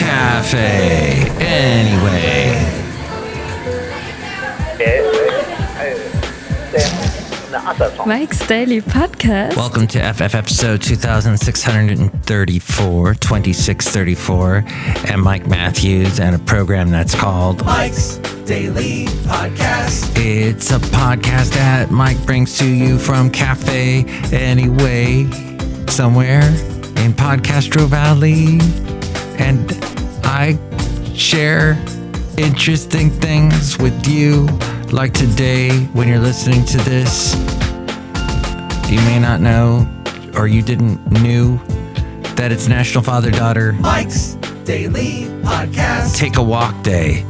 Cafe. Anyway. Mike's Daily Podcast. Welcome to FF episode 2634, 2634, and Mike Matthews and a program that's called Mike's Daily Podcast. It's a podcast that Mike brings to you from Cafe Anyway, somewhere in Podcastro Valley. And I share interesting things with you. Like today, when you're listening to this, you may not know or you didn't knew that it's National Father Daughter Mike's Daily Podcast. Take a Walk Day.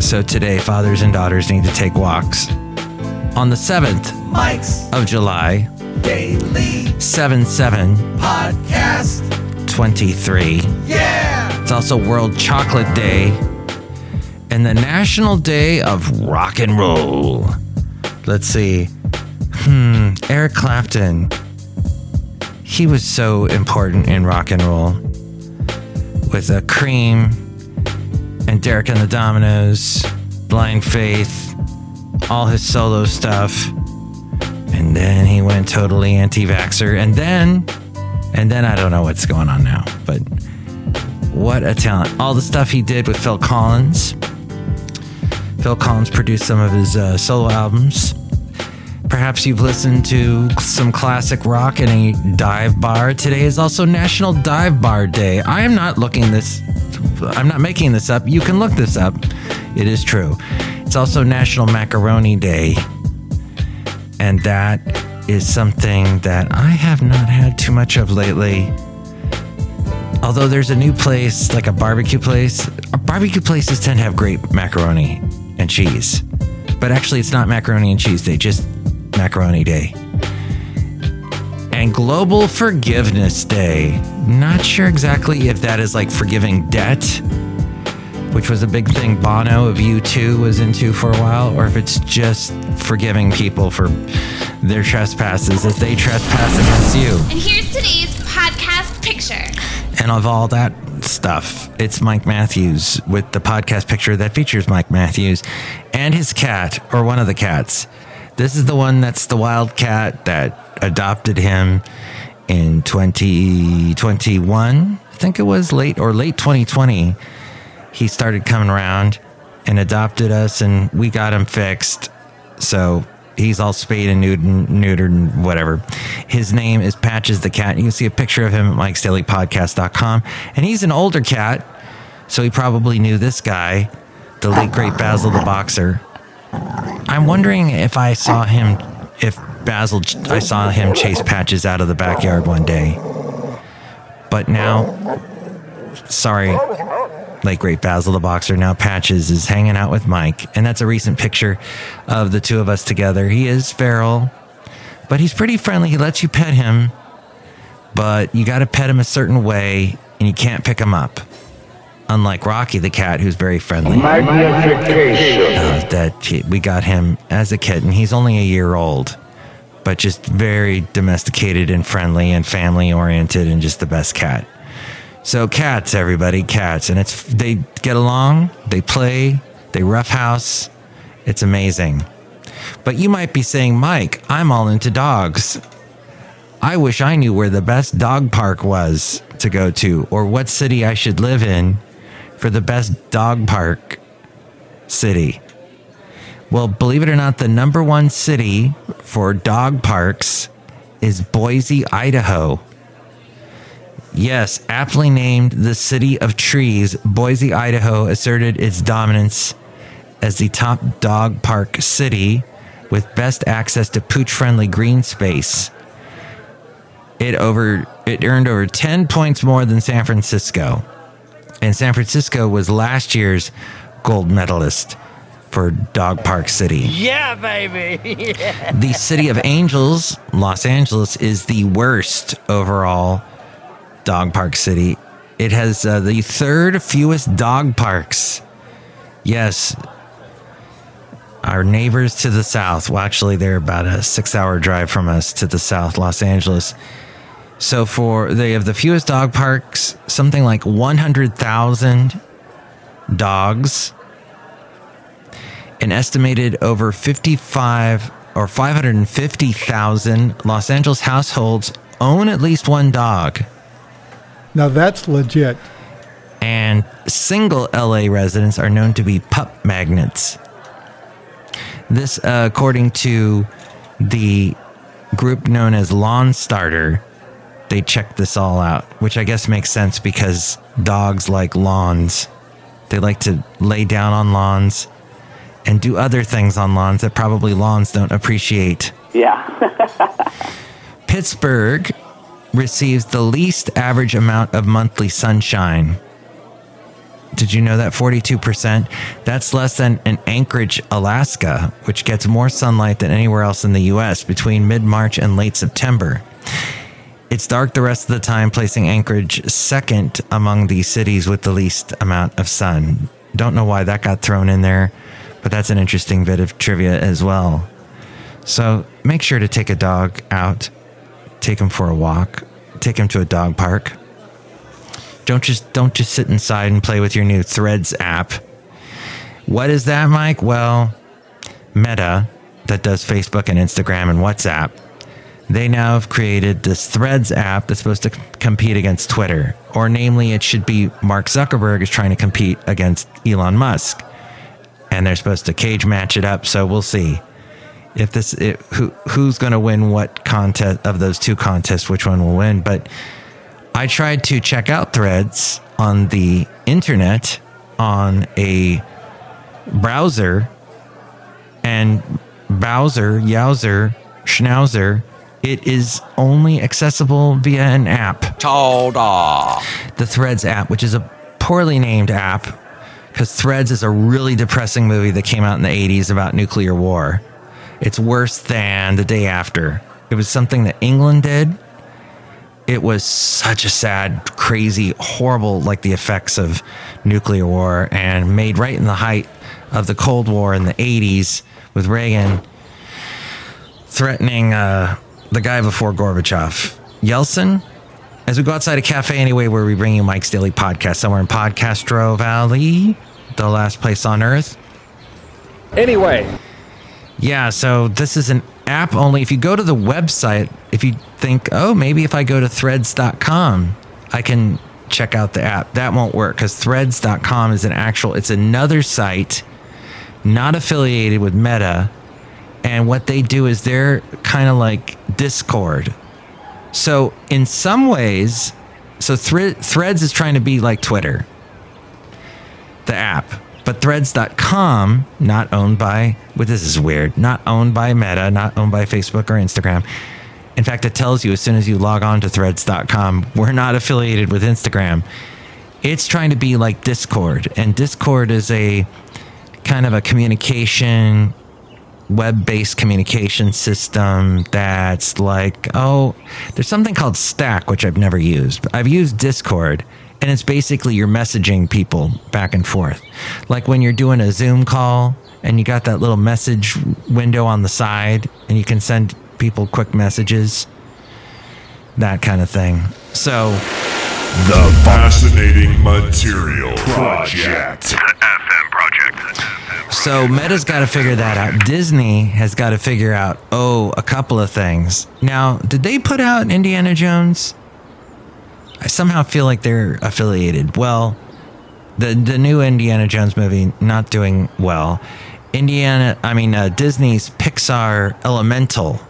So today, fathers and daughters need to take walks. On the 7th Mike's of July, Daily 7 7 Podcast. 23. Yeah! It's also World Chocolate Day and the National Day of Rock and Roll. Let's see. Hmm, Eric Clapton. He was so important in rock and roll with a Cream and Derek and the Dominos, Blind Faith, all his solo stuff. And then he went totally anti vaxxer. And then, and then I don't know what's going on now, but what a talent. All the stuff he did with Phil Collins. Phil Collins produced some of his uh, solo albums. Perhaps you've listened to some classic rock in a dive bar. Today is also National Dive Bar Day. I am not looking this, I'm not making this up. You can look this up. It is true. It's also National Macaroni Day. And that is something that I have not had too much of lately. Although there's a new place, like a barbecue place, barbecue places tend to have great macaroni and cheese. But actually, it's not macaroni and cheese day, just macaroni day. And Global Forgiveness Day. Not sure exactly if that is like forgiving debt, which was a big thing Bono of U2 was into for a while, or if it's just forgiving people for their trespasses if they trespass against you. And here's today's podcast picture. And of all that stuff, it's Mike Matthews with the podcast picture that features Mike Matthews and his cat, or one of the cats. This is the one that's the wild cat that adopted him in 2021. I think it was late or late 2020. He started coming around and adopted us, and we got him fixed. So he's all spayed and neutered, neutered and whatever. His name is Patches the Cat. You can see a picture of him at mikesdailypodcast.com. And he's an older cat, so he probably knew this guy, the late great Basil the Boxer. I'm wondering if I saw him, if Basil, I saw him chase Patches out of the backyard one day. But now, sorry, late great Basil the Boxer, now Patches is hanging out with Mike. And that's a recent picture of the two of us together. He is feral, but he's pretty friendly. He lets you pet him, but you got to pet him a certain way and you can't pick him up. Unlike Rocky the cat, who's very friendly. Uh, that we got him as a kitten. He's only a year old, but just very domesticated and friendly and family oriented and just the best cat. So cats, everybody, cats, and it's they get along, they play, they roughhouse. It's amazing. But you might be saying, Mike, I'm all into dogs. I wish I knew where the best dog park was to go to, or what city I should live in for the best dog park city. Well, believe it or not, the number one city for dog parks is Boise, Idaho. Yes, aptly named the City of Trees, Boise, Idaho asserted its dominance as the top dog park city with best access to pooch friendly green space. It over it earned over 10 points more than San Francisco. And San Francisco was last year's gold medalist for Dog Park City. Yeah, baby. The City of Angels, Los Angeles, is the worst overall dog park city. It has uh, the third fewest dog parks. Yes. Our neighbors to the south, well, actually, they're about a six hour drive from us to the south, Los Angeles, So for they have the fewest dog parks, something like 100,000 dogs. An estimated over 55 or 550,000 Los Angeles households own at least one dog. Now that's legit. And single LA residents are known to be pup magnets. This, uh, according to the group known as Lawn Starter, they checked this all out, which I guess makes sense because dogs like lawns. They like to lay down on lawns and do other things on lawns that probably lawns don't appreciate. Yeah. Pittsburgh receives the least average amount of monthly sunshine. Did you know that 42%? That's less than an Anchorage, Alaska, which gets more sunlight than anywhere else in the US between mid March and late September. It's dark the rest of the time, placing Anchorage second among the cities with the least amount of sun. Don't know why that got thrown in there, but that's an interesting bit of trivia as well. So make sure to take a dog out, take him for a walk, take him to a dog park. Don't just don't just sit inside and play with your new Threads app. What is that, Mike? Well, Meta, that does Facebook and Instagram and WhatsApp, they now have created this Threads app that's supposed to compete against Twitter. Or, namely, it should be Mark Zuckerberg is trying to compete against Elon Musk. And they're supposed to cage match it up. So we'll see if this it, who who's going to win what contest of those two contests, which one will win. But I tried to check out Threads on the internet on a browser, and Bowser, Yowzer, Schnauzer, it is only accessible via an app. Off. The Threads app, which is a poorly named app, because Threads is a really depressing movie that came out in the 80s about nuclear war. It's worse than The Day After. It was something that England did. It was such a sad, crazy, horrible, like the effects of nuclear war, and made right in the height of the Cold War in the 80s with Reagan threatening uh, the guy before Gorbachev, Yeltsin. As we go outside a cafe anyway, where we bring you Mike's Daily Podcast, somewhere in Podcastro Valley, the last place on earth. Anyway, Yeah, so this is an app only. If you go to the website, if you think, oh, maybe if I go to threads.com, I can check out the app. That won't work because threads.com is an actual, it's another site not affiliated with Meta. And what they do is they're kind of like Discord. So in some ways, so Thre- Threads is trying to be like Twitter, the app. But threads.com, not owned by, well, this is weird, not owned by Meta, not owned by Facebook or Instagram. In fact, it tells you as soon as you log on to threads.com, we're not affiliated with Instagram. It's trying to be like Discord. And Discord is a kind of a communication, web based communication system that's like, oh, there's something called Slack, which I've never used. I've used Discord, and it's basically you're messaging people back and forth. Like when you're doing a Zoom call and you got that little message window on the side, and you can send people quick messages, that kind of thing. So, The Fascinating Material Project. So Meta's got to figure that out. Disney has got to figure out, oh, a couple of things. Now, did they put out Indiana Jones? I somehow feel like they're affiliated. Well, the the new Indiana Jones movie not doing well. Indiana, I mean uh, Disney's Pixar Elemental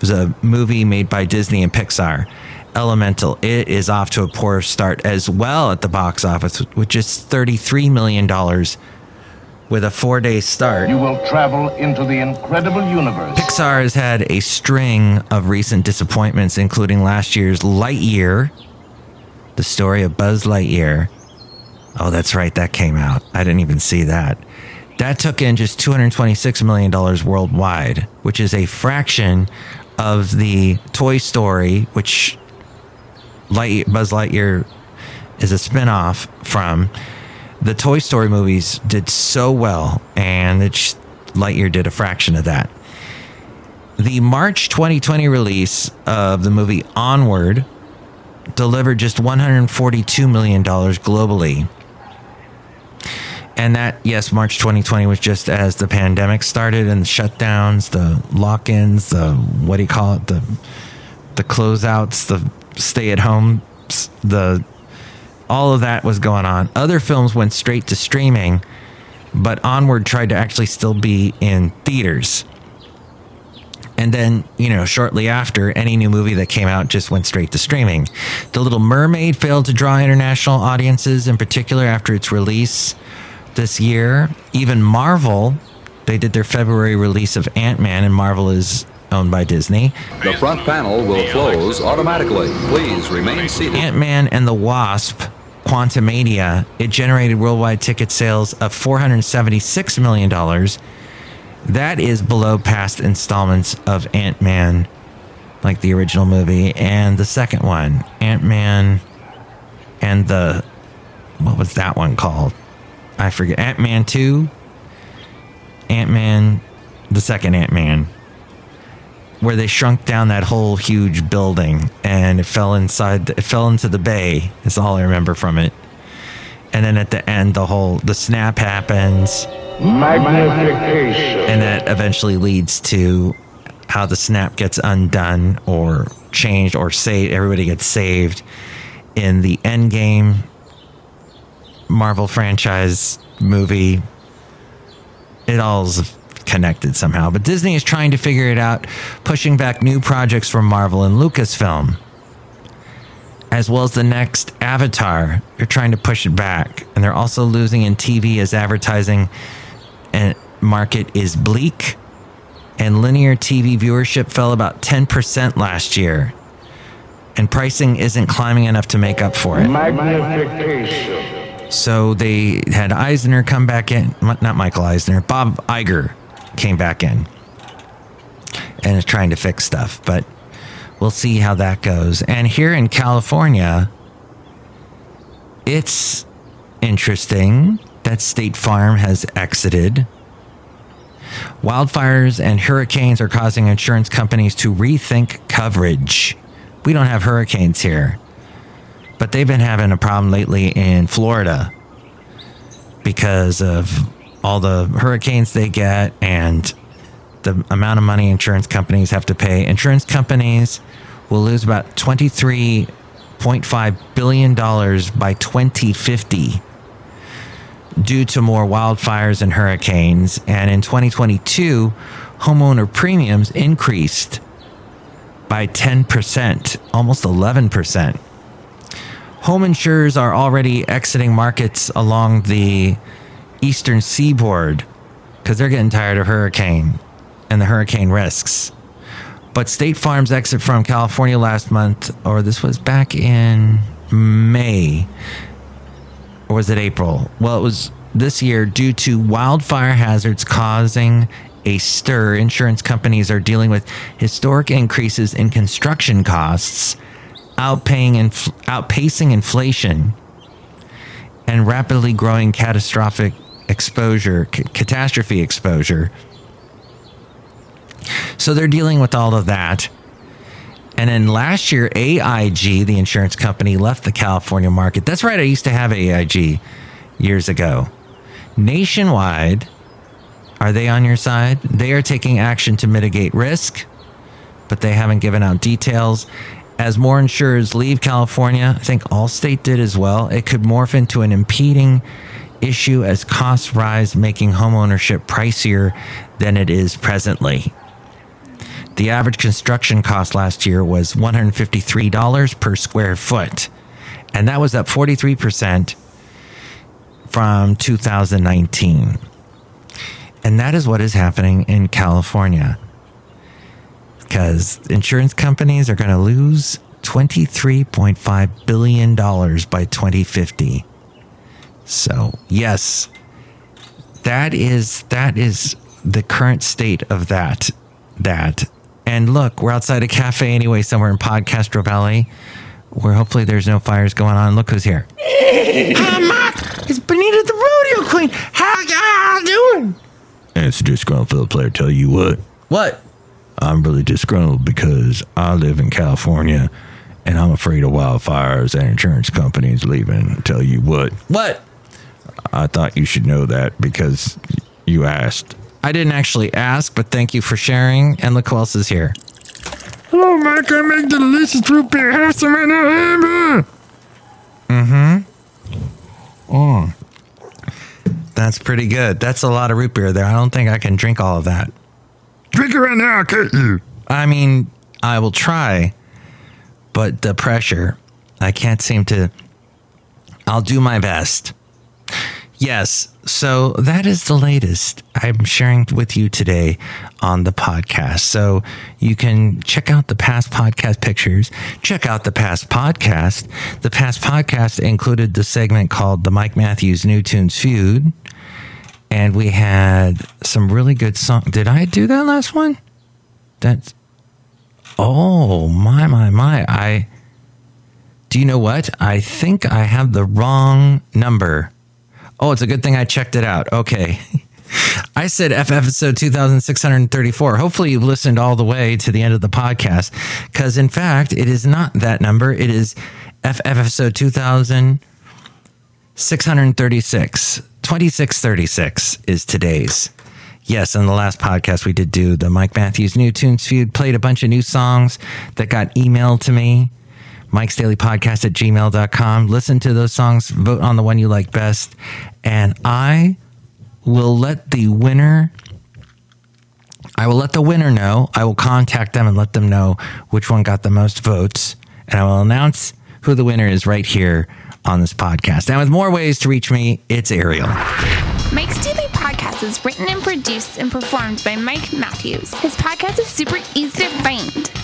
was a movie made by Disney and Pixar. Elemental, it is off to a poor start as well at the box office, which is thirty-three million dollars with a four-day start. You will travel into the incredible universe. Pixar has had a string of recent disappointments, including last year's Lightyear, the story of Buzz Lightyear. Oh, that's right, that came out. I didn't even see that. That took in just $226 million worldwide, which is a fraction of the Toy Story, which Light, Buzz Lightyear is a spin-off from. The Toy Story movies did so well, and it just, Lightyear did a fraction of that. The March 2020 release of the movie Onward delivered just $142 million globally. And that, yes, March 2020 was just as the pandemic started and the shutdowns, the lock ins, the what do you call it? The, the closeouts, the stay at home, the all of that was going on. Other films went straight to streaming, but Onward tried to actually still be in theaters. And then, you know, shortly after, any new movie that came out just went straight to streaming. The Little Mermaid failed to draw international audiences, in particular after its release this year. Even Marvel, they did their February release of Ant Man, and Marvel is owned by Disney. The front panel will close automatically. Please remain seated. Ant Man and the Wasp, Quantumania, it generated worldwide ticket sales of $476 million. That is below past installments of Ant Man, like the original movie, and the second one, Ant Man and the. What was that one called? I forget. Ant Man 2? Ant Man, the second Ant Man where they shrunk down that whole huge building and it fell inside it fell into the bay is all i remember from it and then at the end the whole the snap happens. Magnification. and that eventually leads to how the snap gets undone or changed or saved. Everybody gets saved in the end game. Marvel franchise movie. It all's connected somehow. But Disney is trying to figure it out, pushing back new projects from Marvel and Lucasfilm, as well as the next Avatar. They're trying to push it back, and they're also losing in TV as advertising and market is bleak, and linear TV viewership fell about ten percent last year. And pricing isn't climbing enough to make up for it. Magnification. So they had Eisner come back in, not Michael Eisner, Bob Iger came back in and is trying to fix stuff, but we'll see how that goes. And here in California, it's interesting that State Farm has exited. Wildfires and hurricanes are causing insurance companies to rethink coverage. We don't have hurricanes here, but they've been having a problem lately in Florida because of all the hurricanes they get and the amount of money insurance companies have to pay. Insurance companies will lose about $23.5 billion by 2050 due to more wildfires and hurricanes. And in 2022, homeowner premiums increased by 10%, almost 11%. Home insurers are already exiting markets along the eastern seaboard because they're getting tired of hurricane and the hurricane risks. But State Farm's exit from California last month, or this was back in May, or was it April? Well, it was this year due to wildfire hazards causing a stir. Insurance companies are dealing with historic increases in construction costs, outpaying outpacing inflation, and rapidly growing catastrophic exposure, c- catastrophe exposure. So they're dealing with all of that. And then last year, AIG, the insurance company, left the California market. That's right, I used to have AIG years ago. Nationwide, are they on your side? They are taking action to mitigate risk, but they haven't given out details. As more insurers leave California, I think Allstate did as well. It could morph into an impeding issue as costs rise, making homeownership pricier than it is presently. The average construction cost last year was $153 per square foot, and that was up 43% from 2019. And that is what is happening in California. Because insurance companies are going to lose $23.5 billion by 2050. So, yes, that is that is the current state of that that. And look, we're outside a cafe anyway, somewhere in Podcastro Valley, where hopefully there's no fires going on. Look who's here. Hi, Mark. It's Benita the Rodeo Queen. How y'all doing? It's a disgruntled player. Tell you what. What? I'm really disgruntled because I live in California and I'm afraid of wildfires and insurance companies leaving. Tell you what. What? I thought you should know that because you asked. I didn't actually ask, but thank you for sharing. And look who else is here. Hello, Mike. I make delicious root beer. Have some in Mm-hmm. Oh. That's pretty good. That's a lot of root beer there. I don't think I can drink all of that. Drink it right now. I'll cut you. I mean, I will try, but the pressure, I can't seem to. I'll do my best. Yes, so that is the latest I'm sharing with you today on the podcast. So you can check out the past podcast pictures, check out the past podcast. The past podcast included the segment called the Mike Matthews New Tunes Feud. And we had some really good songs. Did I do that last one? That's Oh, my, my, my. I. Do you know what? I think I have the wrong number. It's a good thing I checked it out. Okay. I said F episode 2634. Hopefully, you've listened all the way to the end of the podcast because, in fact, it is not that number. It is F episode 2636. 2636 is today's. Yes, in the last podcast, we did do the Mike Matthews New Tunes feud, played a bunch of new songs that got emailed to me. Mike's Daily Podcast at gmail.com. Listen to those songs, vote on the one you like best, and I will let the winner. I will let the winner know. I will contact them and let them know which one got the most votes, and I will announce who the winner is right here on this podcast. And with more ways to reach me, it's Ariel. Mike's Daily Podcast is written and produced and performed by Mike Matthews. His podcast is super easy to find.